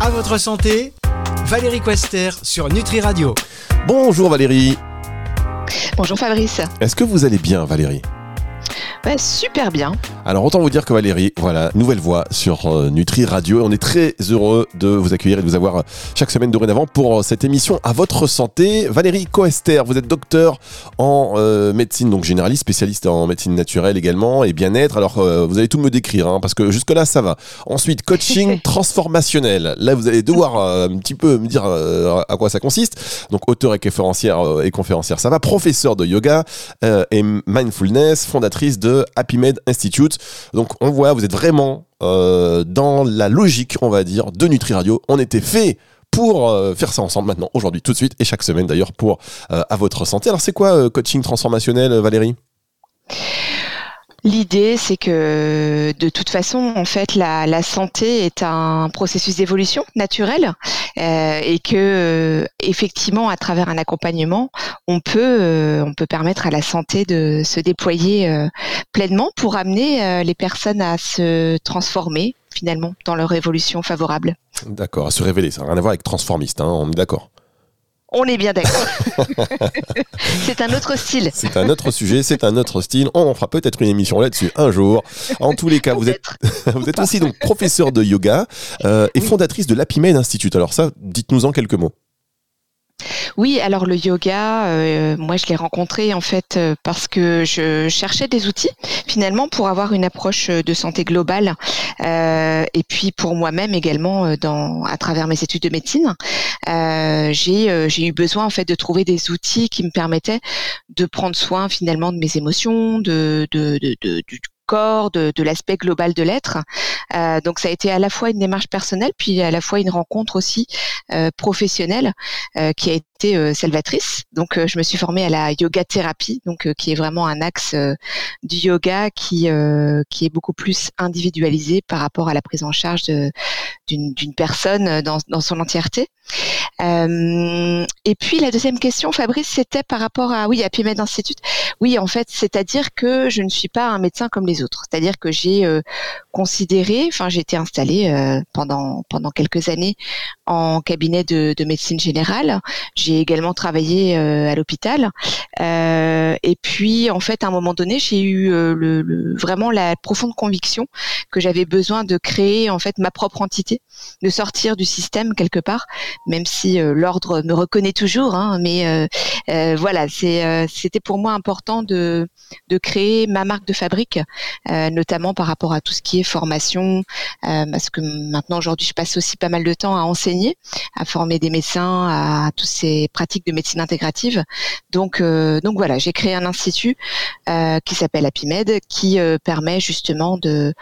À votre santé, Valérie Quester sur Nutri Radio. Bonjour Valérie. Bonjour Fabrice. Est-ce que vous allez bien Valérie? Bah, super bien. Alors autant vous dire que Valérie, voilà, nouvelle voix sur euh, Nutri Radio. On est très heureux de vous accueillir et de vous avoir euh, chaque semaine dorénavant pour euh, cette émission à votre santé. Valérie Coester, vous êtes docteur en médecine, donc généraliste, spécialiste en médecine naturelle également et bien-être. Alors vous allez tout me décrire, hein, parce que jusque-là ça va. Ensuite, coaching transformationnel. Là vous allez devoir un petit peu me dire à quoi ça consiste. Donc auteur et conférencière, et conférencière, ça va. Professeur de yoga et mindfulness, fondatrice de Happy Med Institute. Donc on voit, vous êtes vraiment euh, dans la logique, on va dire, de Nutri Radio. On était fait pour euh, faire ça ensemble maintenant, aujourd'hui, tout de suite, et chaque semaine d'ailleurs pour euh, à votre santé. Alors c'est quoi coaching transformationnel, Valérie? L'idée, c'est que de toute façon, en fait, la, santé est un processus d'évolution naturel euh, et que euh, effectivement, à travers un accompagnement, on peut euh, on peut permettre à la santé de se déployer pleinement pour amener les personnes à se transformer finalement dans leur évolution favorable. D'accord, à se révéler. Ça n'a rien à voir avec transformiste, hein, on est d'accord. On est bien d'accord. c'est un autre style. C'est un autre sujet, c'est un autre style. On en fera peut-être une émission là-dessus un jour. En tous les cas, vous êtes, vous êtes aussi donc professeur de yoga euh, et fondatrice de l'Apimed Institute. Alors ça, dites-nous en quelques mots. Oui, alors le yoga, euh, moi je l'ai rencontré en fait euh, parce que je cherchais des outils finalement pour avoir une approche de santé globale euh, et puis pour moi-même également dans à travers mes études de médecine, j'ai eu besoin en fait de trouver des outils qui me permettaient de prendre soin finalement de mes émotions, de de, de, de du corps, de, l'aspect global de l'être. Euh, donc ça a été à la fois une démarche personnelle, puis à la fois une rencontre aussi euh, professionnelle euh, qui a euh, salvatrice. Donc euh, je me suis formée à la yoga thérapie, donc qui est vraiment un axe du yoga qui qui est beaucoup plus individualisé par rapport à la prise en charge d'une personne dans, dans son entièreté. et puis la deuxième question, Fabrice, c'était par rapport à oui à PMed Institute. Oui, en fait, c'est-à-dire que je ne suis pas un médecin comme les autres. C'est-à-dire que j'ai euh, considéré, enfin j'ai été installée euh, pendant pendant quelques années en cabinet de, médecine générale. Également travaillé euh, à l'hôpital. et puis en fait, à un moment donné, j'ai eu le, vraiment la profonde conviction que j'avais besoin de créer en fait ma propre entité, de sortir du système quelque part, même si l'ordre me reconnaît toujours. Hein, mais voilà, c'était pour moi important de créer ma marque de fabrique euh, notamment par rapport à tout ce qui est formation, euh, parce que maintenant aujourd'hui je passe aussi pas mal de temps à enseigner, à former des médecins à toutes ces pratiques de médecine intégrative. Donc euh, donc voilà, j'ai créé un institut qui s'appelle APIMED qui permet justement de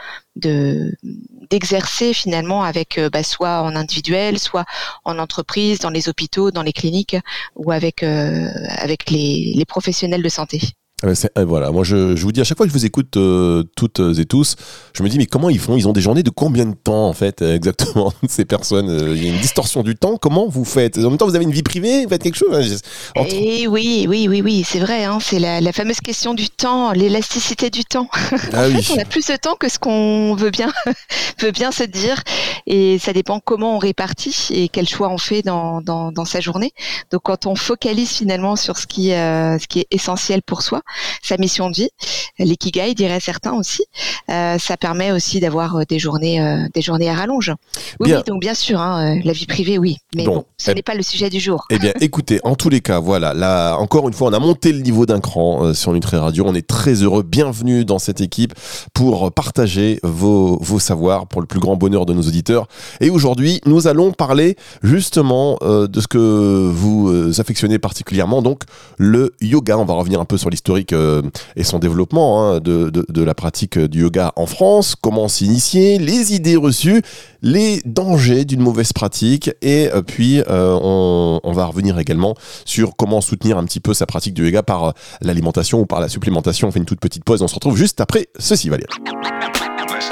d'exercer finalement avec bah, soit en individuel, soit en entreprise, dans les hôpitaux, dans les cliniques ou avec avec les professionnels de santé. Euh, euh, voilà, moi je, je, vous dis à chaque fois que je vous écoute euh, toutes et tous, je me dis mais comment ils font? Ils ont des journées de combien de temps en fait exactement ces personnes Il y a une distorsion du temps. Comment vous faites? En même temps, vous avez une vie privée, vous faites quelque chose hein, Et eh oui, oui, oui, oui, c'est vrai. Hein, c'est la, la, fameuse question du temps, l'élasticité du temps. Ah oui. on a plus de temps que ce qu'on veut bien veut bien se dire, et ça dépend comment on répartit et quel choix on fait dans, dans, dans sa journée. Donc quand on focalise finalement sur ce qui ce qui est essentiel pour soi sa mission de vie, l'ikigai dirait certains aussi. Euh, ça permet aussi d'avoir euh, des journées, euh, des journées à rallonge. Oui, donc bien sûr, hein, la vie privée, oui, mais bon, ce eh n'est pas le sujet du jour. Eh bien, écoutez, en tous les cas, voilà, là, encore une fois, on a monté le niveau d'un cran sur Nutri Radio. On est très heureux, bienvenue dans cette équipe pour partager vos, vos savoirs pour le plus grand bonheur de nos auditeurs. Et aujourd'hui, nous allons parler justement de ce que vous affectionnez particulièrement, donc le yoga. On va revenir un peu sur l'histoire euh, et son développement hein, de, la pratique du yoga en France, comment s'initier, les idées reçues, les dangers d'une mauvaise pratique et euh, puis euh, on, on, va revenir également sur comment soutenir un petit peu sa pratique du yoga par l'alimentation ou par la supplémentation. On fait une toute petite pause, on se retrouve juste après ceci Valérie.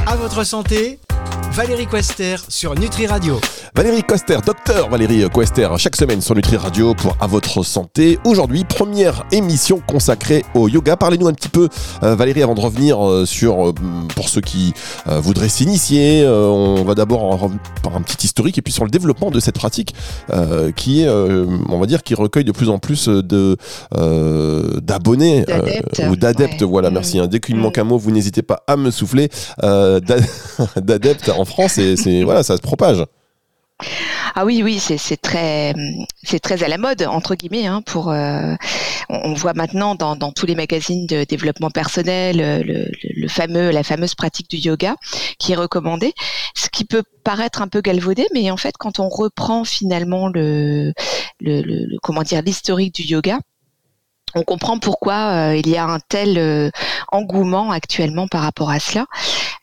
À votre santé Valérie Quester sur Nutri Radio. Valérie Coster, docteur Valérie Coester, chaque semaine sur Nutri Radio pour À votre santé. Aujourd'hui, première émission consacrée au yoga. Parlez-nous un petit peu, euh, Valérie, avant de revenir euh, sur, euh, pour ceux qui voudraient s'initier, on va d'abord par un petit historique et puis sur le développement de cette pratique qui est, on va dire, qui recueille de plus en plus de d'abonnés ou d'adeptes. Voilà, mmh. merci. Hein. Dès qu'il me manque un mot, vous n'hésitez pas à me souffler. d'adeptes en France et voilà, ça se propage. Ah oui, oui, c'est très, c'est très à la mode entre guillemets. Hein, pour, euh, on, voit maintenant dans, tous les magazines de développement personnel euh, le, fameux, la fameuse pratique du yoga qui est recommandée. Ce qui peut paraître un peu galvaudé, mais en fait, quand on reprend finalement le, le comment dire l'historique du yoga, on comprend pourquoi euh, il y a un tel engouement actuellement par rapport à cela.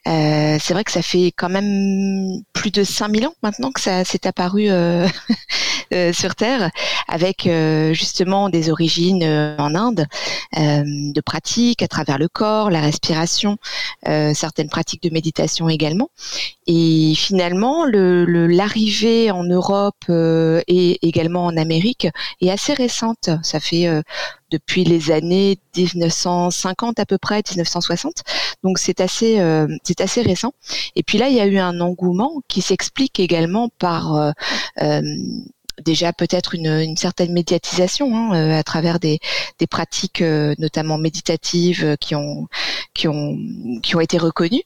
Euh, c'est vrai que ça fait quand même plus de 5000 ans maintenant que ça s'est apparu euh, euh, sur Terre, avec justement des origines en Inde, de pratiques à travers le corps, la respiration, certaines pratiques de méditation également. Et finalement, l'arrivée le, en Europe et également en Amérique est assez récente. Ça fait depuis les années 1950 à peu près, 1960. Donc c'est assez, euh, c'est assez récent. Et puis là, il y a eu un engouement qui s'explique également par euh, euh, déjà peut-être une, certaine médiatisation hein, euh, à travers des, pratiques euh, notamment méditatives euh, qui ont qui ont qui ont été reconnues.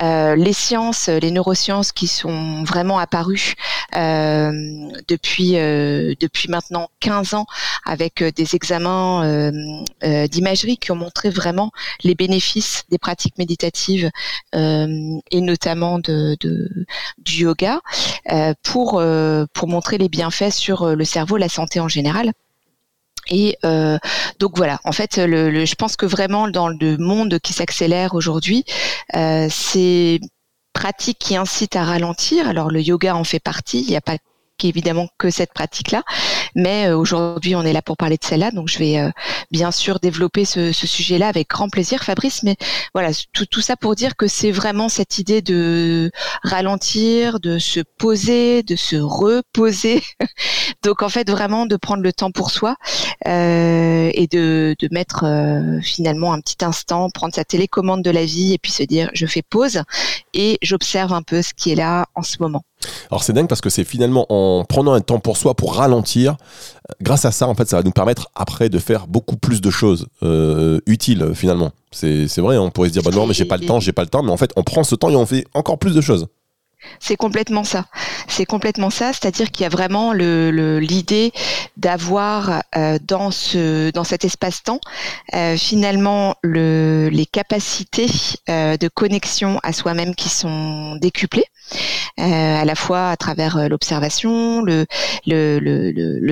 les sciences, les neurosciences qui sont vraiment apparues depuis depuis maintenant 15 ans avec des examens d'imagerie qui ont montré vraiment les bénéfices des pratiques méditatives et notamment de du yoga pour pour montrer les bienfaits sur euh, le cerveau, la santé en général. Et euh, donc voilà, en fait, je pense que vraiment dans le monde qui s'accélère aujourd'hui, euh, c'est pratique qui incite à ralentir. Alors le yoga en fait partie. Il n'y a pas évidemment que cette pratique-là. Mais euh, aujourd'hui, on est là pour parler de celle-là, donc je vais euh, bien sûr développer ce, ce sujet-là avec grand plaisir, Fabrice. Mais voilà, tout, tout ça pour dire que c'est vraiment cette idée de ralentir, de se poser, de se reposer. donc en fait, vraiment de prendre le temps pour soi euh, et de, de mettre euh, finalement un petit instant, prendre sa télécommande de la vie et puis se dire je fais pause et j'observe un peu ce qui est là en ce moment. Alors c'est dingue parce que c'est finalement en prenant un temps pour soi, pour ralentir, grâce à ça, en fait, ça va nous permettre après de faire beaucoup plus de choses euh, utiles finalement. C'est vrai, on pourrait se dire, bah non, mais j'ai pas le temps, j'ai pas le temps, mais en fait, on prend ce temps et on fait encore plus de choses. C'est complètement ça. C'est complètement ça, c'est-à-dire qu'il y a vraiment l'idée d'avoir euh, dans ce dans cet espace-temps euh, finalement le, les capacités euh, de connexion à soi-même qui sont décuplées, à la fois à travers l'observation, le,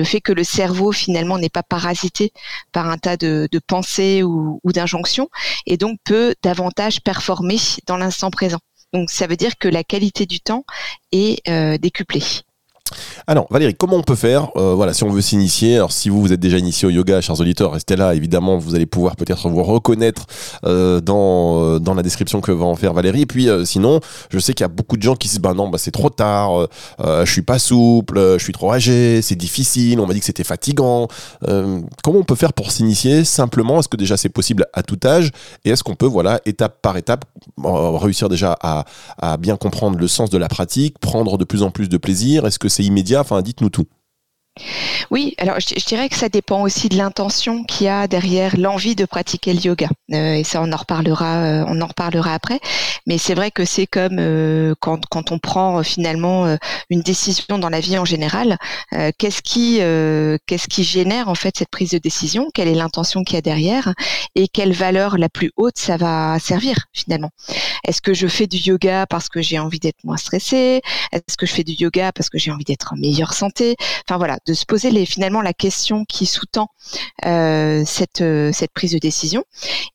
fait que le cerveau finalement n'est pas parasité par un tas de, pensées ou d'injonctions et donc peut davantage performer dans l'instant présent. Donc ça veut dire que la qualité du temps est euh, décuplée. Alors Valérie, comment on peut faire euh, Voilà, si on veut s'initier, alors si vous vous êtes déjà initié au yoga, chers auditeurs, restez là. Évidemment, vous allez pouvoir peut-être vous reconnaître euh, dans euh, dans la description que va en faire Valérie. Et puis sinon, je sais qu'il y a beaucoup de gens qui se disent bah non, bah c'est trop tard, je suis pas souple, je suis trop âgé, c'est difficile. On m'a dit que c'était fatigant. comment on peut faire pour s'initier? Simplement Est-ce que déjà c'est possible à tout âge? Et est-ce qu'on peut voilà étape par étape réussir déjà à, bien comprendre le sens de la pratique, prendre de plus en plus de plaisir? C'est immédiat Enfin, dites-nous tout. Oui, alors je, dirais que ça dépend aussi de l'intention qu'il y a derrière l'envie de pratiquer le yoga. Euh, et ça, on en reparlera, euh, on en reparlera après. Mais c'est vrai que c'est comme euh, quand, quand on prend finalement une décision dans la vie en général. qu'est-ce qui, qu'est-ce qui génère en fait cette prise de décision? Quelle est l'intention qu'il y a derrière? Et quelle valeur la plus haute ça va servir finalement? Est-ce que je fais du yoga parce que j'ai envie d'être moins stressé Est-ce que je fais du yoga parce que j'ai envie d'être en meilleure santé? Enfin voilà, de se poser les, finalement la question qui sous-tend euh, cette, euh, cette prise de décision.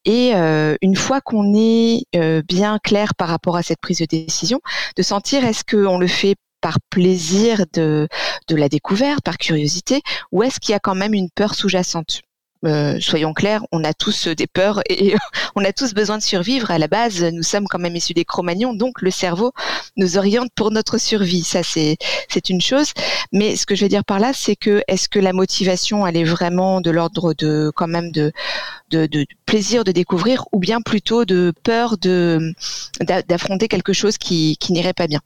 Et euh, une fois qu'on est bien clair par rapport à cette prise de décision, de sentir est-ce qu'on le fait par plaisir de, de la découverte, par curiosité, ou est-ce qu'il y a quand même une peur sous-jacente euh, soyons clairs, on a tous des peurs et on a tous besoin de survivre. À la base, nous sommes quand même issus des Cro-Magnons, donc le cerveau nous oriente pour notre survie. Ça, c'est c'est une chose. Mais ce que je veux dire par là, c'est que est-ce que la motivation, elle est vraiment de l'ordre de quand même de de, plaisir de découvrir ou bien plutôt de peur de d'affronter quelque chose qui, qui n'irait pas bien.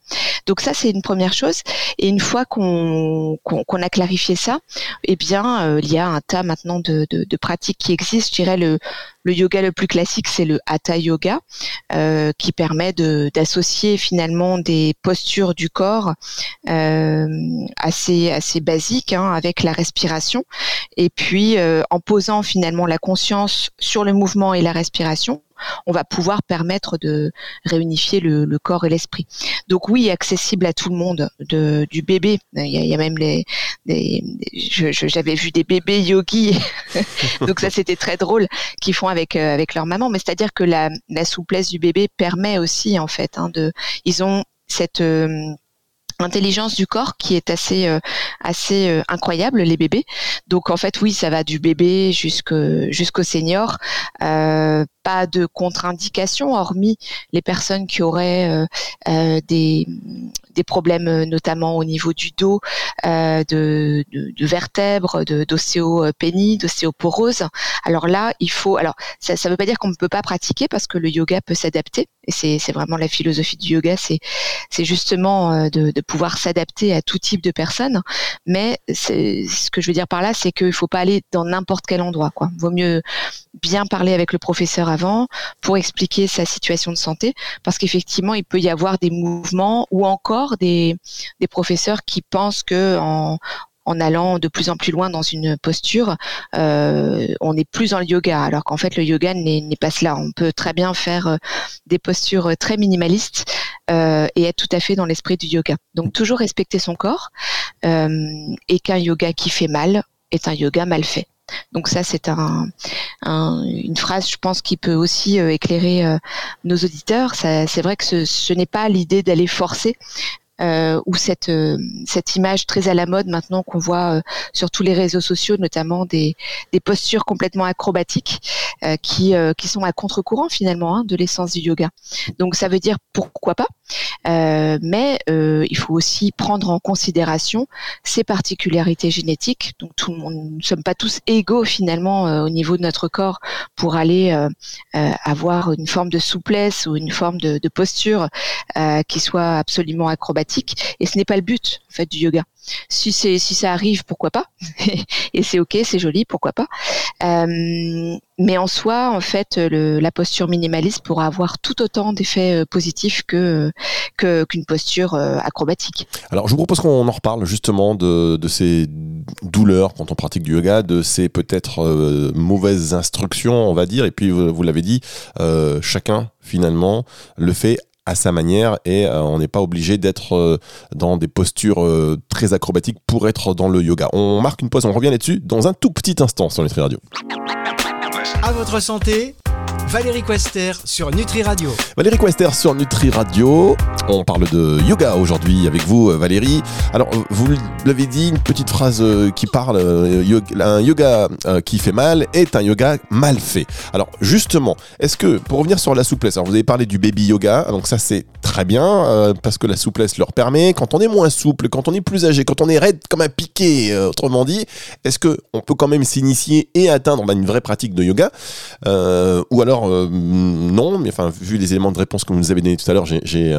Donc ça c'est une première chose. Et une fois qu'on qu'on a clarifié ça, eh bien euh, il y a un tas maintenant de, de, de pratiques qui existent. Je dirais le le yoga le plus classique, c'est le Hatha Yoga, euh, qui permet d'associer finalement des postures du corps euh, assez assez basiques hein, avec la respiration, et puis euh, en posant finalement la conscience sur le mouvement et la respiration, on va pouvoir permettre de réunifier le, corps et l'esprit. Donc oui, accessible à tout le monde, de, du bébé. Il y a, même les, j'avais vu des bébés yogis, donc ça c'était très drôle, qui font avec euh, avec leur maman. Mais c'est-à-dire que la, souplesse du bébé permet aussi en fait hein, de, ils ont cette euh, intelligence du corps qui est assez euh, assez euh, incroyable les bébés. Donc en fait oui ça va du bébé jusqu'au jusqu'au senior. Euh, pas de contre-indication hormis les personnes qui auraient des des problèmes notamment au niveau du dos de, de, de vertèbres d'ostéopénie d'ostéoporose. Alors là il faut alors ça ne veut pas dire qu'on ne peut pas pratiquer parce que le yoga peut s'adapter et c'est vraiment la philosophie du yoga c'est justement de, de pouvoir s'adapter à tout type de personnes. Mais ce que je veux dire par là, c'est qu'il faut pas aller dans n'importe quel endroit. Quoi. Vaut mieux bien parler avec le professeur avant pour expliquer sa situation de santé, parce qu'effectivement, il peut y avoir des mouvements ou encore des, des professeurs qui pensent que en, en allant de plus en plus loin dans une posture, euh, on n'est plus dans le yoga, alors qu'en fait le yoga n'est pas cela. On peut très bien faire euh, des postures très minimalistes euh, et être tout à fait dans l'esprit du yoga. Donc toujours respecter son corps et qu'un yoga qui fait mal est un yoga mal fait. Donc ça, c'est un, une phrase, je pense, qui peut aussi éclairer nos auditeurs. C'est vrai que ce, ce n'est pas l'idée d'aller forcer, euh, ou cette euh, cette image très à la mode maintenant qu'on voit euh, sur tous les réseaux sociaux, notamment des, des postures complètement acrobatiques euh, qui qui sont à contre-courant finalement hein, de l'essence du yoga. Donc ça veut dire pourquoi pas, mais il faut aussi prendre en considération ses particularités génétiques. Donc tout le monde, nous ne sommes pas tous égaux finalement au niveau de notre corps pour aller avoir une forme de souplesse ou une forme de, de posture qui soit absolument acrobatique et ce n'est pas le but en fait du yoga. Si c'est si ça arrive, pourquoi pas Et c'est ok, c'est joli, pourquoi pas euh, Mais en soi, en fait, la posture minimaliste pourra avoir tout autant d'effets euh, positifs que qu'une posture euh, acrobatique. Alors, je vous propose qu'on en reparle justement de, ces douleurs quand on pratique du yoga, de ces peut-être mauvaises instructions, on va dire. Et puis, vous l'avez dit, chacun finalement le fait à sa manière et euh, on n'est pas obligé d'être euh, dans des postures euh, très acrobatiques pour être dans le yoga. On marque une pause, on revient là-dessus dans un tout petit instant sur Nutri Radio. À votre santé, Valérie Quester sur Nutri Radio. Valérie Quester sur Nutri Radio. On parle de yoga aujourd'hui avec vous, Valérie. Alors, vous l'avez dit, une petite phrase qui parle un yoga qui fait mal est un yoga mal fait. Alors, justement, est-ce que, pour revenir sur la souplesse, alors vous avez parlé du baby yoga, donc ça c'est très bien euh, parce que la souplesse leur permet. Quand on est moins souple, quand on est plus âgé, quand on est raide comme un piqué, euh, autrement dit, est-ce que on peut quand même s'initier et atteindre une vraie pratique de yoga euh, Ou alors non, mais enfin vu les éléments de réponse que vous nous avez donnés tout à l'heure, j'ai j'ai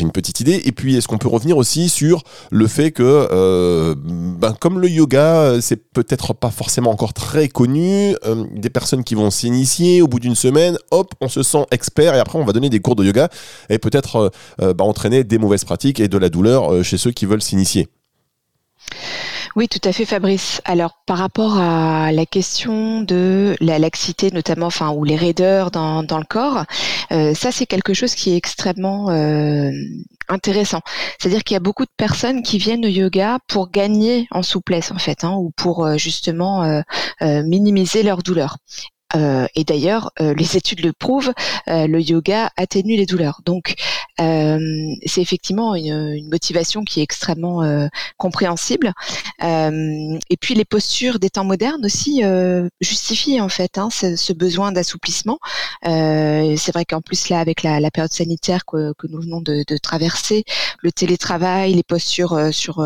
une petite idée. Et puis est-ce qu'on peut revenir aussi sur le fait que ben, comme le yoga, c'est peut-être pas forcément encore très connu, des personnes qui vont s'initier au bout d'une semaine, hop, on se sent expert et après on va donner des cours de yoga et peut-être euh, euh, bah, entraîner des mauvaises pratiques et de la douleur euh, chez ceux qui veulent s'initier. Oui, tout à fait, Fabrice. Alors, par rapport à la question de la laxité, notamment, enfin, ou les raideurs dans, le corps, ça, c'est quelque chose qui est extrêmement intéressant. C'est-à-dire qu'il y a beaucoup de personnes qui viennent au yoga pour gagner en souplesse, en fait, hein, ou pour justement minimiser leur douleur et d'ailleurs, les études le prouvent, le yoga atténue les douleurs. Donc, c'est effectivement une, motivation qui est extrêmement compréhensible. et puis, les postures des temps modernes aussi justifient en fait hein, ce, besoin d'assouplissement. c'est vrai qu'en plus là, avec la, période sanitaire que, nous venons de, de, traverser, le télétravail, les postures sur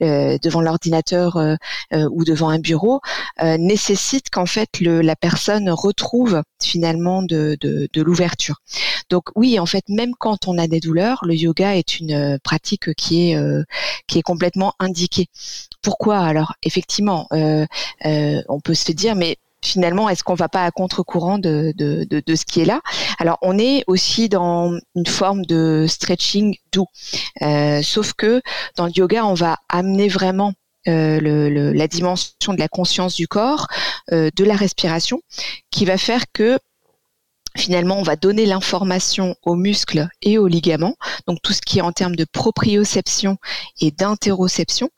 devant l'ordinateur ou devant un bureau nécessitent qu'en fait le, la personne retrouve finalement de, l'ouverture. Donc oui, en fait, même quand on a des douleurs, le yoga est une euh, pratique qui est euh, qui est complètement indiquée. Pourquoi? Alors effectivement, euh, on peut se dire, mais finalement, est-ce qu'on va pas à contre-courant de, de, ce qui est là? Alors, on est aussi dans une forme de stretching doux, sauf que dans le yoga, on va amener vraiment euh, la dimension de la conscience du corps, euh, de la respiration, qui va faire que finalement, on va donner l'information aux muscles et aux ligaments, donc tout ce qui est en termes de proprioception et d'interoception,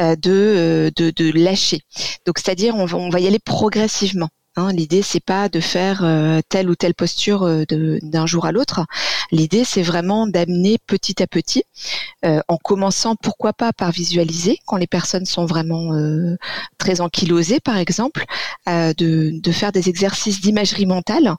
euh, de, de, lâcher. Donc, c'est-à-dire, on va y aller progressivement. Hein, L'idée c'est pas de faire euh, telle ou telle posture euh, d'un jour à l'autre. L'idée c'est vraiment d'amener petit à petit, euh, en commençant pourquoi pas par visualiser quand les personnes sont vraiment très ankylosées par exemple, de, faire des exercices d'imagerie mentale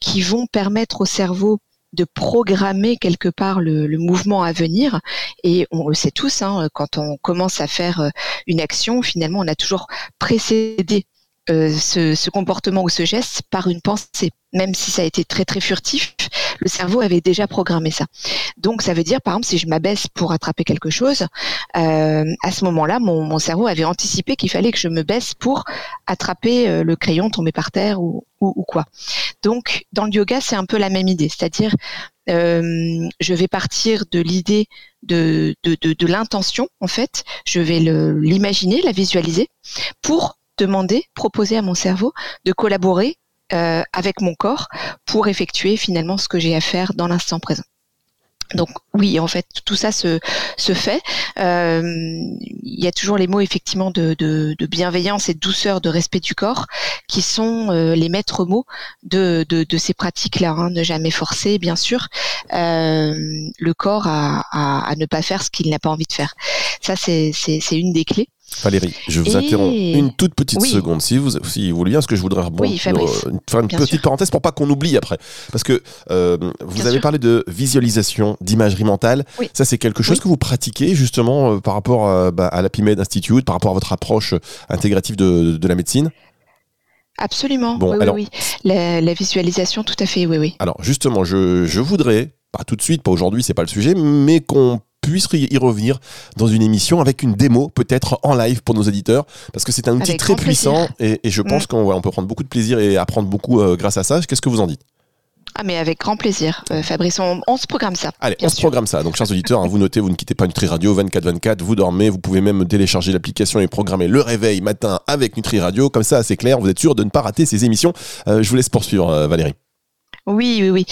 qui vont permettre au cerveau de programmer quelque part le, le, mouvement à venir. Et on le sait tous, hein, quand on commence à faire une action, finalement, on a toujours précédé euh, ce, ce, comportement ou ce geste par une pensée. Même si ça a été très très furtif, le cerveau avait déjà programmé ça. Donc ça veut dire, par exemple, si je m'abaisse pour attraper quelque chose, euh, à ce moment-là, mon, mon, cerveau avait anticipé qu'il fallait que je me baisse pour attraper euh, le crayon tombé par terre ou, ou, ou quoi. Donc dans le yoga, c'est un peu la même idée, c'est-à-dire euh, je vais partir de l'idée de, de, de, de l'intention, en fait, je vais l'imaginer, la visualiser, pour demander, proposer à mon cerveau de collaborer euh, avec mon corps pour effectuer finalement ce que j'ai à faire dans l'instant présent. Donc oui, en fait, tout ça se, se fait. Euh, il y a toujours les mots effectivement de, de, bienveillance et de douceur, de respect du corps, qui sont euh, les maîtres mots de, de, ces pratiques-là. Hein. Ne jamais forcer, bien sûr, le corps à, à, à, ne pas faire ce qu'il n'a pas envie de faire. Ça, c'est une des clés. Valérie, je vous interromps une toute petite seconde, si vous, si vous voulez bien, parce que je voudrais oui, faire une petite parenthèse pour pas qu'on oublie après. Parce que euh, vous avez parlé de visualisation, d'imagerie mentale. Ça, c'est quelque chose que vous pratiquez justement euh, par rapport à, bah, à la PIMED Institute, par rapport à votre approche intégrative de, de la médecine? Absolument. Bon, oui, alors, oui, La, la, visualisation, tout à fait, oui, oui. Alors, justement, je, je voudrais, pas tout de suite, pas aujourd'hui, c'est pas le sujet, mais qu'on puisse y revenir dans une émission avec une démo peut-être en live pour nos éditeurs parce que c'est un outil très puissant et, je pense mm. qu'on on peut prendre beaucoup de plaisir et apprendre beaucoup euh, grâce à ça. Qu'est-ce que vous en dites? Ah mais avec grand plaisir, euh, Fabrice, on, se programme ça. Allez, on se programme ça. Donc chers auditeurs, hein, vous notez, vous ne quittez pas Nutri Radio 24-24, vous dormez, vous pouvez même télécharger l'application et programmer le réveil matin avec Nutri Radio. Comme ça, c'est clair, vous êtes sûr de ne pas rater ces émissions. Euh, je vous laisse poursuivre, Valérie. Oui, oui, oui.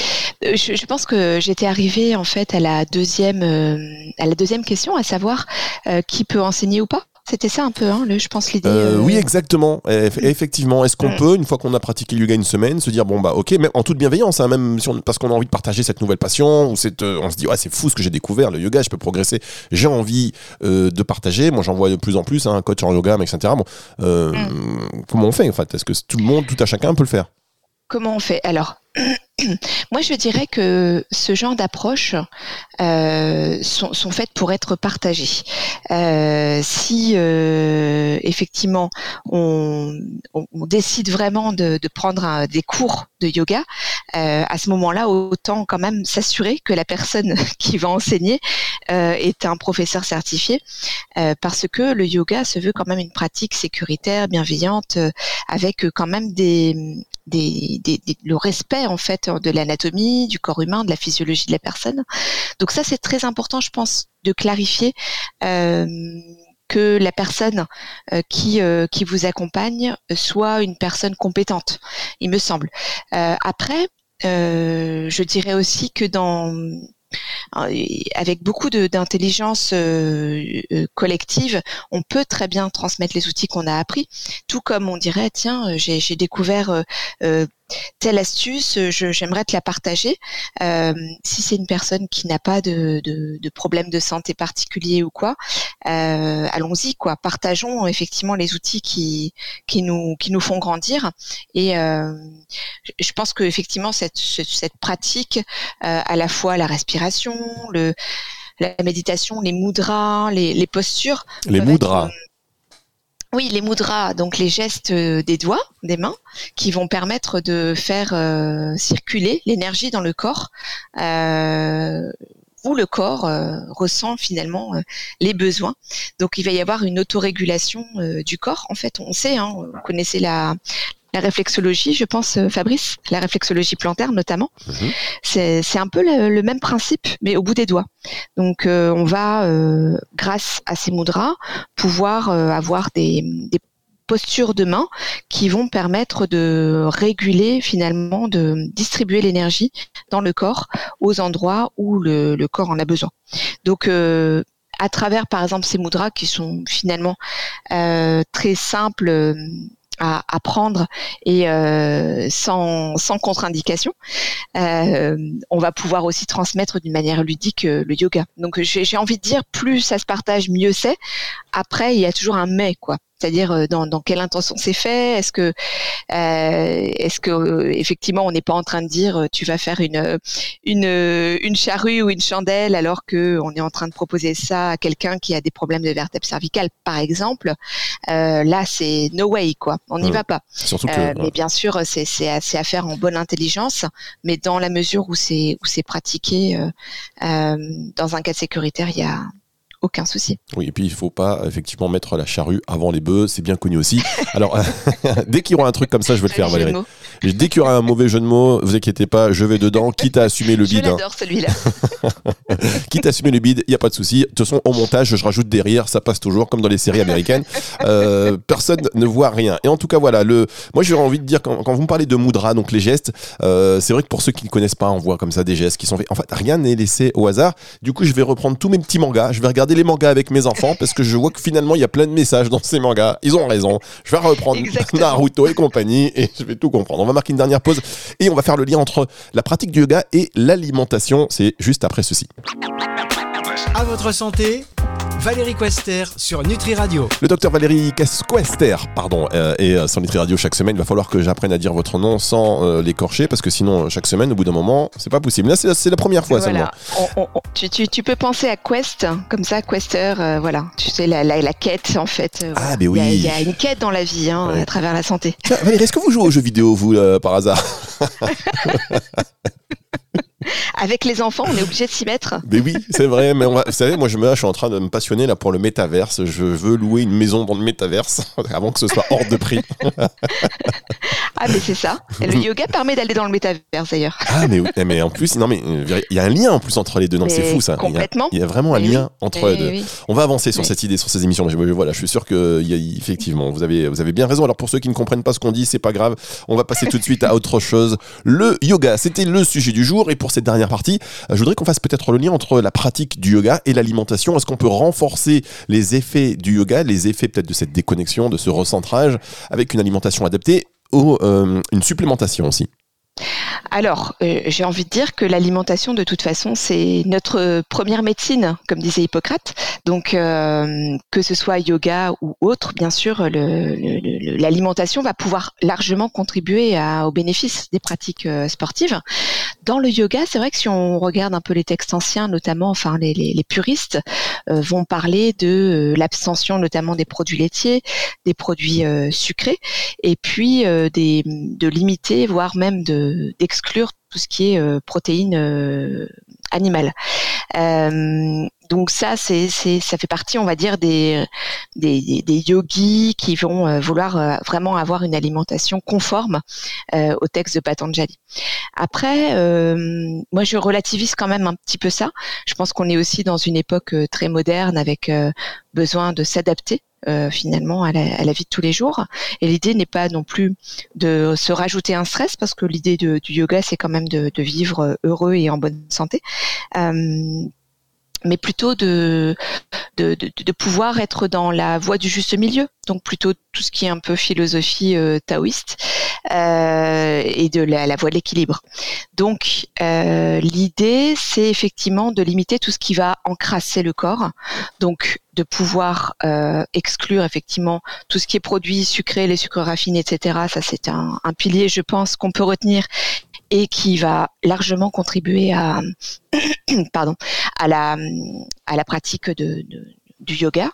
Euh, je, pense que j'étais arrivée en fait à la deuxième, euh, à la deuxième question, à savoir euh, qui peut enseigner ou pas. C'était ça un peu, hein, le, je pense l'idée. Oui, exactement. effectivement, est-ce qu'on mm. peut, une fois qu'on a pratiqué le yoga une semaine, se dire bon bah ok, même en toute bienveillance, hein, même si on, parce qu'on a envie de partager cette nouvelle passion ou cette, on se dit ouais c'est fou ce que j'ai découvert, le yoga, je peux progresser, j'ai envie de partager. Moi j'en vois de plus en plus, un hein, coach en yoga, etc. Bon, mm. comment on fait en fait? Est-ce que tout le monde, tout à chacun peut le faire? Comment on fait? Alors moi, je dirais que ce genre d'approches euh, sont, faites pour être partagées. Euh, si euh, effectivement on, décide vraiment de, prendre des cours de yoga, à ce moment-là, autant quand même s'assurer que la personne qui va enseigner est un professeur certifié, parce que le yoga se veut quand même une pratique sécuritaire, bienveillante, avec quand même des, le respect en fait de l'anatomie, du corps humain, de la physiologie de la personne. Donc ça, c'est très important, je pense, de clarifier. Euh, que la personne euh, qui euh, qui vous accompagne soit une personne compétente, il me semble. après, je dirais aussi que dans avec beaucoup d'intelligence collective, on peut très bien transmettre les outils qu'on a appris, tout comme on dirait tiens j'ai découvert telle astuce, j'aimerais te la partager. Euh, si c'est une personne qui n'a pas de, de, de, problème de santé particulier ou quoi, euh, allons-y quoi. Partageons effectivement les outils qui qui nous qui nous font grandir. Et euh, je pense que effectivement cette cette pratique, à la fois la respiration, le la méditation, les mudras, les, les postures. Les mudras. Oui, les mudras, donc les gestes euh, des doigts, des mains, qui vont permettre de faire euh, circuler l'énergie dans le corps, euh, où le corps ressent finalement les besoins. Donc il va y avoir une autorégulation du corps. En fait, on sait, hein, vous connaissez la, la réflexologie, je pense, euh, Fabrice, la réflexologie plantaire notamment. Mhm. C'est un peu le, même principe, mais au bout des doigts. Donc, euh, on va, euh, grâce à ces mudras, pouvoir avoir des, postures de main qui vont permettre de réguler finalement, de distribuer l'énergie dans le corps aux endroits où le, le corps en a besoin. Donc, à travers par exemple ces mudras qui sont finalement très simples à apprendre et euh, sans, sans contre-indication. Euh, on va pouvoir aussi transmettre d'une manière ludique euh, le yoga. Donc j'ai envie de dire, plus ça se partage, mieux c'est. Après, il y a toujours un mais, quoi c'est-à-dire euh, dans, quelle intention c'est fait? Est-ce que, euh, est-ce que euh, effectivement, on n'est pas en train de dire tu vas faire une une une charrue ou une chandelle alors que on est en train de proposer ça à quelqu'un qui a des problèmes de vertèbre cervicale, par exemple? Là, c'est no way, quoi. On n'y va pas. Surtout que, mais bien sûr, c'est c'est à faire en bonne intelligence, mais dans la mesure où c'est où c'est pratiqué dans un cas sécuritaire, il y a aucun souci. Oui, et puis il faut pas effectivement mettre la charrue avant les bœufs, c'est bien connu aussi. Alors, dès qu'il y aura un truc comme ça, je vais le faire, Valérie. Dès qu'il y aura un mauvais jeu de mots, vous inquiétez pas, je vais dedans, quitte à assumer le bide. Hein. J'adore celui-là. quitte à assumer le bide, il n'y a pas de souci. De toute façon, au montage, je rajoute des rires, ça passe toujours, comme dans les séries américaines. Euh, personne ne voit rien. Et en tout cas, voilà, le... moi j'aurais envie de dire, quand, vous me parlez de mudra, donc les gestes, euh, c'est vrai que pour ceux qui ne connaissent pas, on voit comme ça des gestes qui sont faits. En fait, rien n'est laissé au hasard. Du coup, je vais reprendre tous mes petits mangas, je vais regarder les mangas avec mes enfants parce que je vois que finalement il y a plein de messages dans ces mangas. Ils ont raison. Je vais reprendre Naruto et compagnie et je vais tout comprendre. On va marquer une dernière pause et on va faire le lien entre la pratique du yoga et l'alimentation. C'est juste après ceci. À votre santé Valérie Quester sur Nutri Radio. Le docteur Valérie Quester, pardon, euh, est euh, sur Nutri Radio chaque semaine. Il va falloir que j'apprenne à dire votre nom sans euh, l'écorcher parce que sinon, chaque semaine, au bout d'un moment, c'est pas possible. Là, c'est la première fois voilà. tu, peux penser à Quest, comme ça, Quester, voilà. Tu sais, la, la, quête, en fait. ah, mais oui. Il y, a une quête dans la vie, hein, à travers la santé. Valérie, est-ce que vous jouez aux jeux vidéo, vous, par hasard? Avec les enfants, on est obligé de s'y mettre. Mais oui, c'est vrai. Mais vous savez, moi, je, me, je suis en train de me passionner là pour le métaverse. Je veux louer une maison dans le métaverse avant que ce soit hors de prix. ah, mais c'est ça. Et le yoga permet d'aller dans le métaverse d'ailleurs. Ah, mais, mais en plus, non, mais il y a un lien en plus entre les deux. Non, c'est fou ça. Complètement. Il y a, vraiment un lien entre les deux. On va avancer sur cette idée, sur ces émissions. Voilà, je suis sûr que y a, effectivement, vous avez, vous avez bien raison. Alors pour ceux qui ne comprennent pas ce qu'on dit, c'est pas grave. On va passer tout de suite à autre chose. Le yoga, c'était le sujet du Et pour cette dernière partie, euh, je voudrais qu'on fasse peut-être le lien entre la pratique du yoga et l'alimentation. Est-ce qu'on peut renforcer les effets du yoga, les effets peut-être de cette déconnexion, de ce recentrage, avec une alimentation adaptée ou euh, une supplémentation aussi? Alors, euh, j'ai envie de dire que l'alimentation, de toute façon, c'est notre première médecine, comme disait Hippocrate. Donc, euh, que ce soit yoga ou autre, bien sûr, l'alimentation va pouvoir largement contribuer à, aux bénéfices des pratiques euh, sportives. Dans le yoga, c'est vrai que si on regarde un peu les textes anciens, notamment, enfin, les, les puristes vont parler de l'abstention, notamment des produits laitiers, des produits sucrés, et puis de limiter, voire même de d'exclure tout ce qui est euh, protéines euh, animales. Euh, donc ça, c'est, ça fait partie, on va dire, des, des, des yogis qui vont vouloir vraiment avoir une alimentation conforme au texte de Patanjali. Après, moi, je relativise quand même un petit peu ça. Je pense qu'on est aussi dans une époque très moderne avec besoin de s'adapter finalement à la, vie de tous les jours. Et l'idée n'est pas non plus de se rajouter un stress parce que l'idée du yoga c'est quand même de, vivre heureux et en bonne santé mais plutôt de, de, de, pouvoir être dans la voie du juste milieu, donc plutôt tout ce qui est un peu philosophie euh, taoïste euh, et de la, la voie de l'équilibre. Donc euh, l'idée, c'est effectivement de limiter tout ce qui va encrasser le corps, donc de pouvoir euh, exclure effectivement tout ce qui est produit sucré, les sucres raffinés, etc. Ça, c'est un, un pilier, je pense, qu'on peut retenir et qui va largement contribuer à, pardon, à la, à la pratique de, du yoga.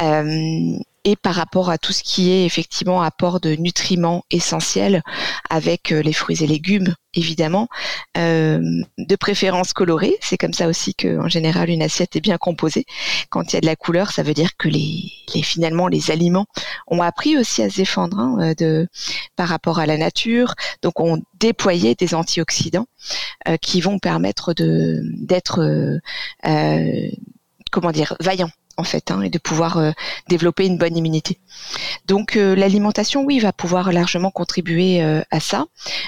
Euh, et par rapport à tout ce qui est effectivement apport de nutriments essentiels avec euh, les fruits et légumes évidemment, euh, de préférence colorée. C'est comme ça aussi que en général une assiette est bien composée. Quand il y a de la couleur, ça veut dire que les, les finalement les aliments ont appris aussi à se défendre hein, de par rapport à la nature. Donc on déployait des antioxydants euh, qui vont permettre de d'être euh, comment dire vaillants en fait, hein, et de pouvoir euh, développer une bonne immunité. Donc euh, l'alimentation, oui, va pouvoir largement contribuer euh, à ça.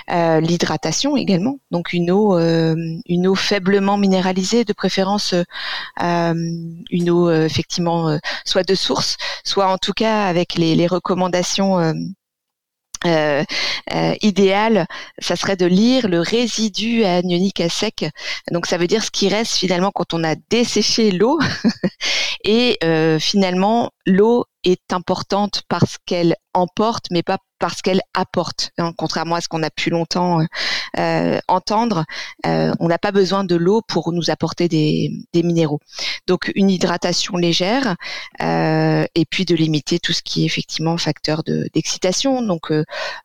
L'hydratation également, donc une eau, une eau faiblement minéralisée, de préférence une eau effectivement soit de source, soit en tout cas avec les, les recommandations euh, euh, idéal, ça serait de lire le résidu anionique à sec. Donc ça veut dire ce qui reste finalement quand on a desséché l'eau. et euh, finalement, l'eau est importante parce qu'elle emporte, mais pas parce qu'elle apporte. Contrairement à ce qu'on a pu longtemps euh, euh, entendre, euh, on n'a pas besoin de l'eau pour nous apporter des, minéraux. Donc une hydratation légère et puis de limiter tout ce qui est effectivement facteur d'excitation. Donc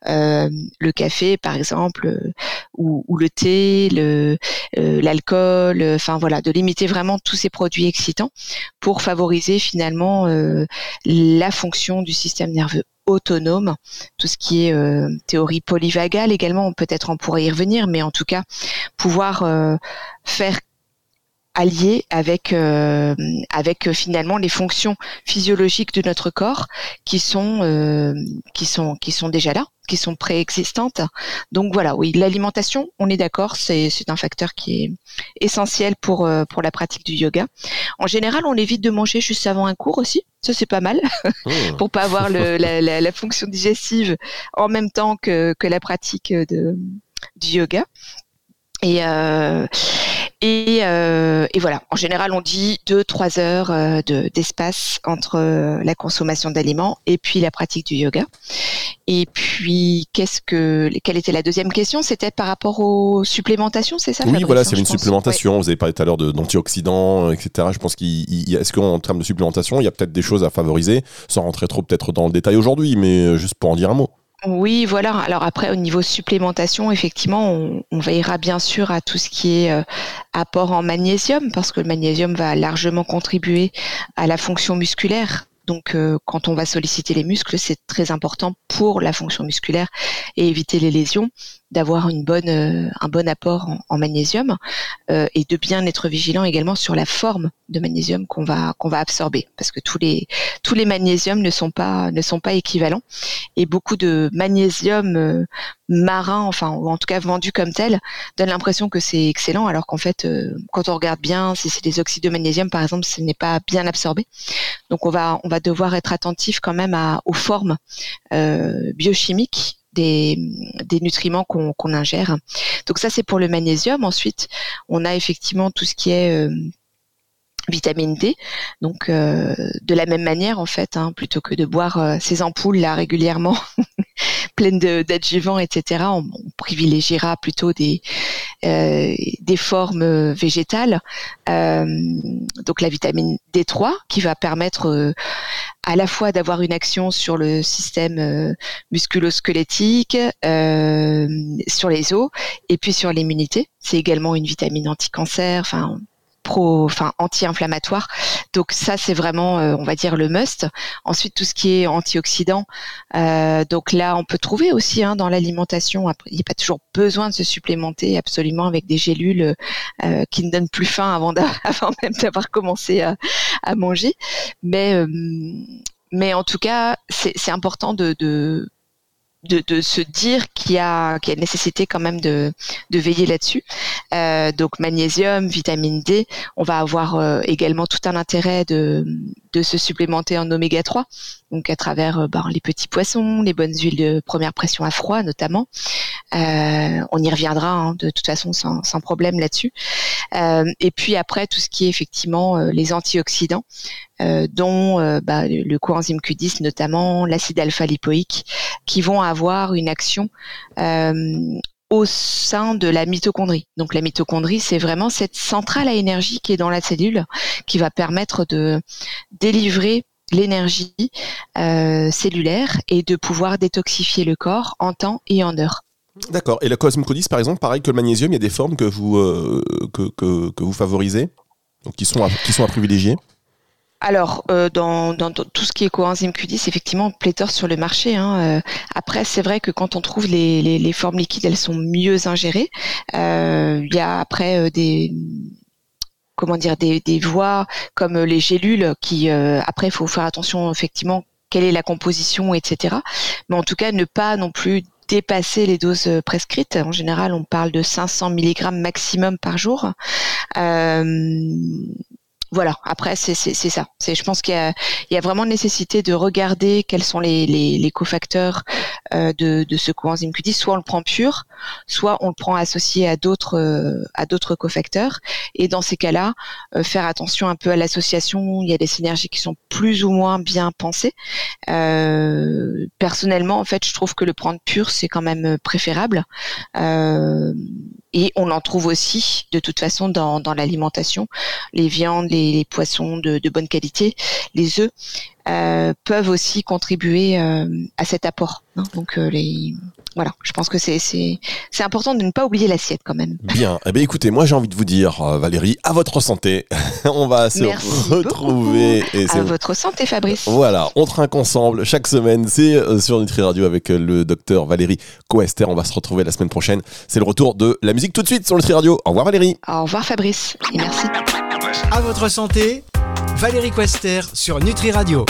le café par exemple ou, ou le thé, l'alcool. Enfin voilà, de limiter vraiment tous ces produits excitants pour favoriser finalement la fonction du système nerveux autonome, tout ce qui est euh, théorie polyvagale également, peut-être on pourrait y revenir, mais en tout cas pouvoir euh, faire allier avec euh, avec finalement les fonctions physiologiques de notre corps qui sont qui sont qui sont déjà là qui sont préexistantes. Donc voilà, oui, l'alimentation, on est d'accord, c'est un facteur qui est essentiel pour euh, pour la pratique du yoga. En général, on évite de manger juste avant un cours aussi. Ça c'est pas mal oh. pour pas avoir le, la, la, la, fonction digestive en même temps que que la pratique de du yoga. Et euh, et, euh, et, voilà, en général, on dit 2-3 heures euh, d'espace entre euh, la consommation d'aliments et puis la pratique du yoga. Et puis, qu'est-ce que, quelle était la deuxième question? C'était par rapport aux supplémentations, c'est ça? Oui, voilà, c'est une supplémentation. Vous avez parlé tout à l'heure d'antioxydants, etc. Je pense qu'il est-ce qu'en termes de supplémentation, il y a peut-être des choses à favoriser, sans rentrer trop peut-être dans le détail aujourd'hui, mais juste pour en dire un mot? Oui, voilà. Alors après, au niveau supplémentation, effectivement, on, veillera bien sûr à tout ce qui est euh, apport en magnésium, parce que le magnésium va largement contribuer à la fonction musculaire donc, euh, quand on va solliciter les muscles, c'est très important pour la fonction musculaire et éviter les lésions d'avoir euh, un bon apport en, magnésium euh, et de bien être vigilant également sur la forme de magnésium qu'on va qu'on va absorber. Parce que tous les tous les magnésiums ne sont pas ne sont pas équivalents. Et beaucoup de magnésium marin enfin ou en tout cas vendu comme tel donne l'impression que c'est excellent alors qu'en fait quand on regarde bien si c'est des oxydes de magnésium par exemple ce n'est pas bien absorbé. Donc on va devoir être attentif quand même aux formes biochimiques des, nutriments qu'on ingère. Donc ça, c'est pour le magnésium. Ensuite, on a effectivement tout ce qui est euh, vitamine D. Donc euh, de la même manière en fait, hein, plutôt que de boire euh, ces ampoules là régulièrement pleines d'adjuvants, etc. On, privilégiera plutôt des euh, des formes végétales. donc la vitamine D3 qui va permettre à la fois d'avoir une action sur le système musculo-squelettique, sur les os et puis sur l'immunité. C'est également une vitamine anti-cancer. Enfin, pro, enfin anti-inflammatoire. Donc ça c'est vraiment, euh, on va dire le must. Ensuite tout ce qui est antioxydant. Euh, donc là on peut trouver aussi hein, dans l'alimentation. Il n'y a pas toujours besoin de se supplémenter absolument avec des gélules euh, qui ne donnent plus faim avant, avant même d'avoir commencé à, à, manger. Mais mais en tout cas, c'est important de, de de, se dire qu'il y a qu'il y a nécessité quand même de, de veiller là-dessus. Euh, donc magnésium, vitamine D, on va avoir euh, également tout un intérêt de, de se supplémenter en oméga 3, donc à travers euh, ben, les petits poissons, les bonnes huiles de première pression à froid notamment. on y reviendra hein, de toute façon sans, sans problème là-dessus. et puis après tout ce qui est effectivement les antioxydants, dont bah, le coenzyme Q10 notamment, l'acide alpha-lipoïque, qui vont avoir une action euh, au sein de la mitochondrie. Donc la mitochondrie, c'est vraiment cette centrale à énergie qui est dans la cellule, qui va permettre de délivrer l'énergie euh, cellulaire et de pouvoir détoxifier le corps en temps et en heure. D'accord. Et la cosmocodis, par exemple, pareil que le magnésium, il y a des formes que vous, euh, que, que, que, vous favorisez, donc qui sont qui sont à privilégier? Alors, euh, dans, tout ce qui est coenzyme Q10, effectivement, pléthore sur le marché. Hein, euh. après, c'est vrai que quand on trouve les, formes liquides, elles sont mieux ingérées. Il y a après des comment dire des, voies comme les gélules qui après il faut faire attention effectivement quelle est la composition etc mais en tout cas ne pas non plus dépasser les doses prescrites en général on parle de 500 mg maximum par jour voilà. Après, c'est ça. Je pense qu'il y y a vraiment nécessité de regarder quels sont les, les, les cofacteurs euh, de, de ce coenzyme Q10. Soit on le prend pur, soit on le prend associé à d'autres euh, à d'autres cofacteurs. Et dans ces cas-là, euh, faire attention un peu à l'association. Il y a des synergies qui sont plus ou moins bien pensées. personnellement, en fait, je trouve que le prendre pur, c'est quand même préférable. et on en trouve aussi, de toute façon, dans, dans l'alimentation, les viandes, les les, poissons de, bonne qualité, les œufs, euh, peuvent aussi contribuer euh, à cet apport. Hein. Donc euh, les voilà, je pense que c'est c'est important de ne pas oublier l'assiette quand même. Bien. Eh bien écoutez, moi j'ai envie de vous dire Valérie, à votre santé. on va se retrouver et à votre santé Fabrice. Voilà, on trinque ensemble chaque semaine, c'est sur Nutri Radio avec le docteur Valérie Coester. On va se retrouver la semaine prochaine. C'est le retour de la musique tout de suite sur Nutri Radio. Au revoir Valérie. Au revoir Fabrice et merci. À votre santé, Valérie Quester sur Nutri Radio.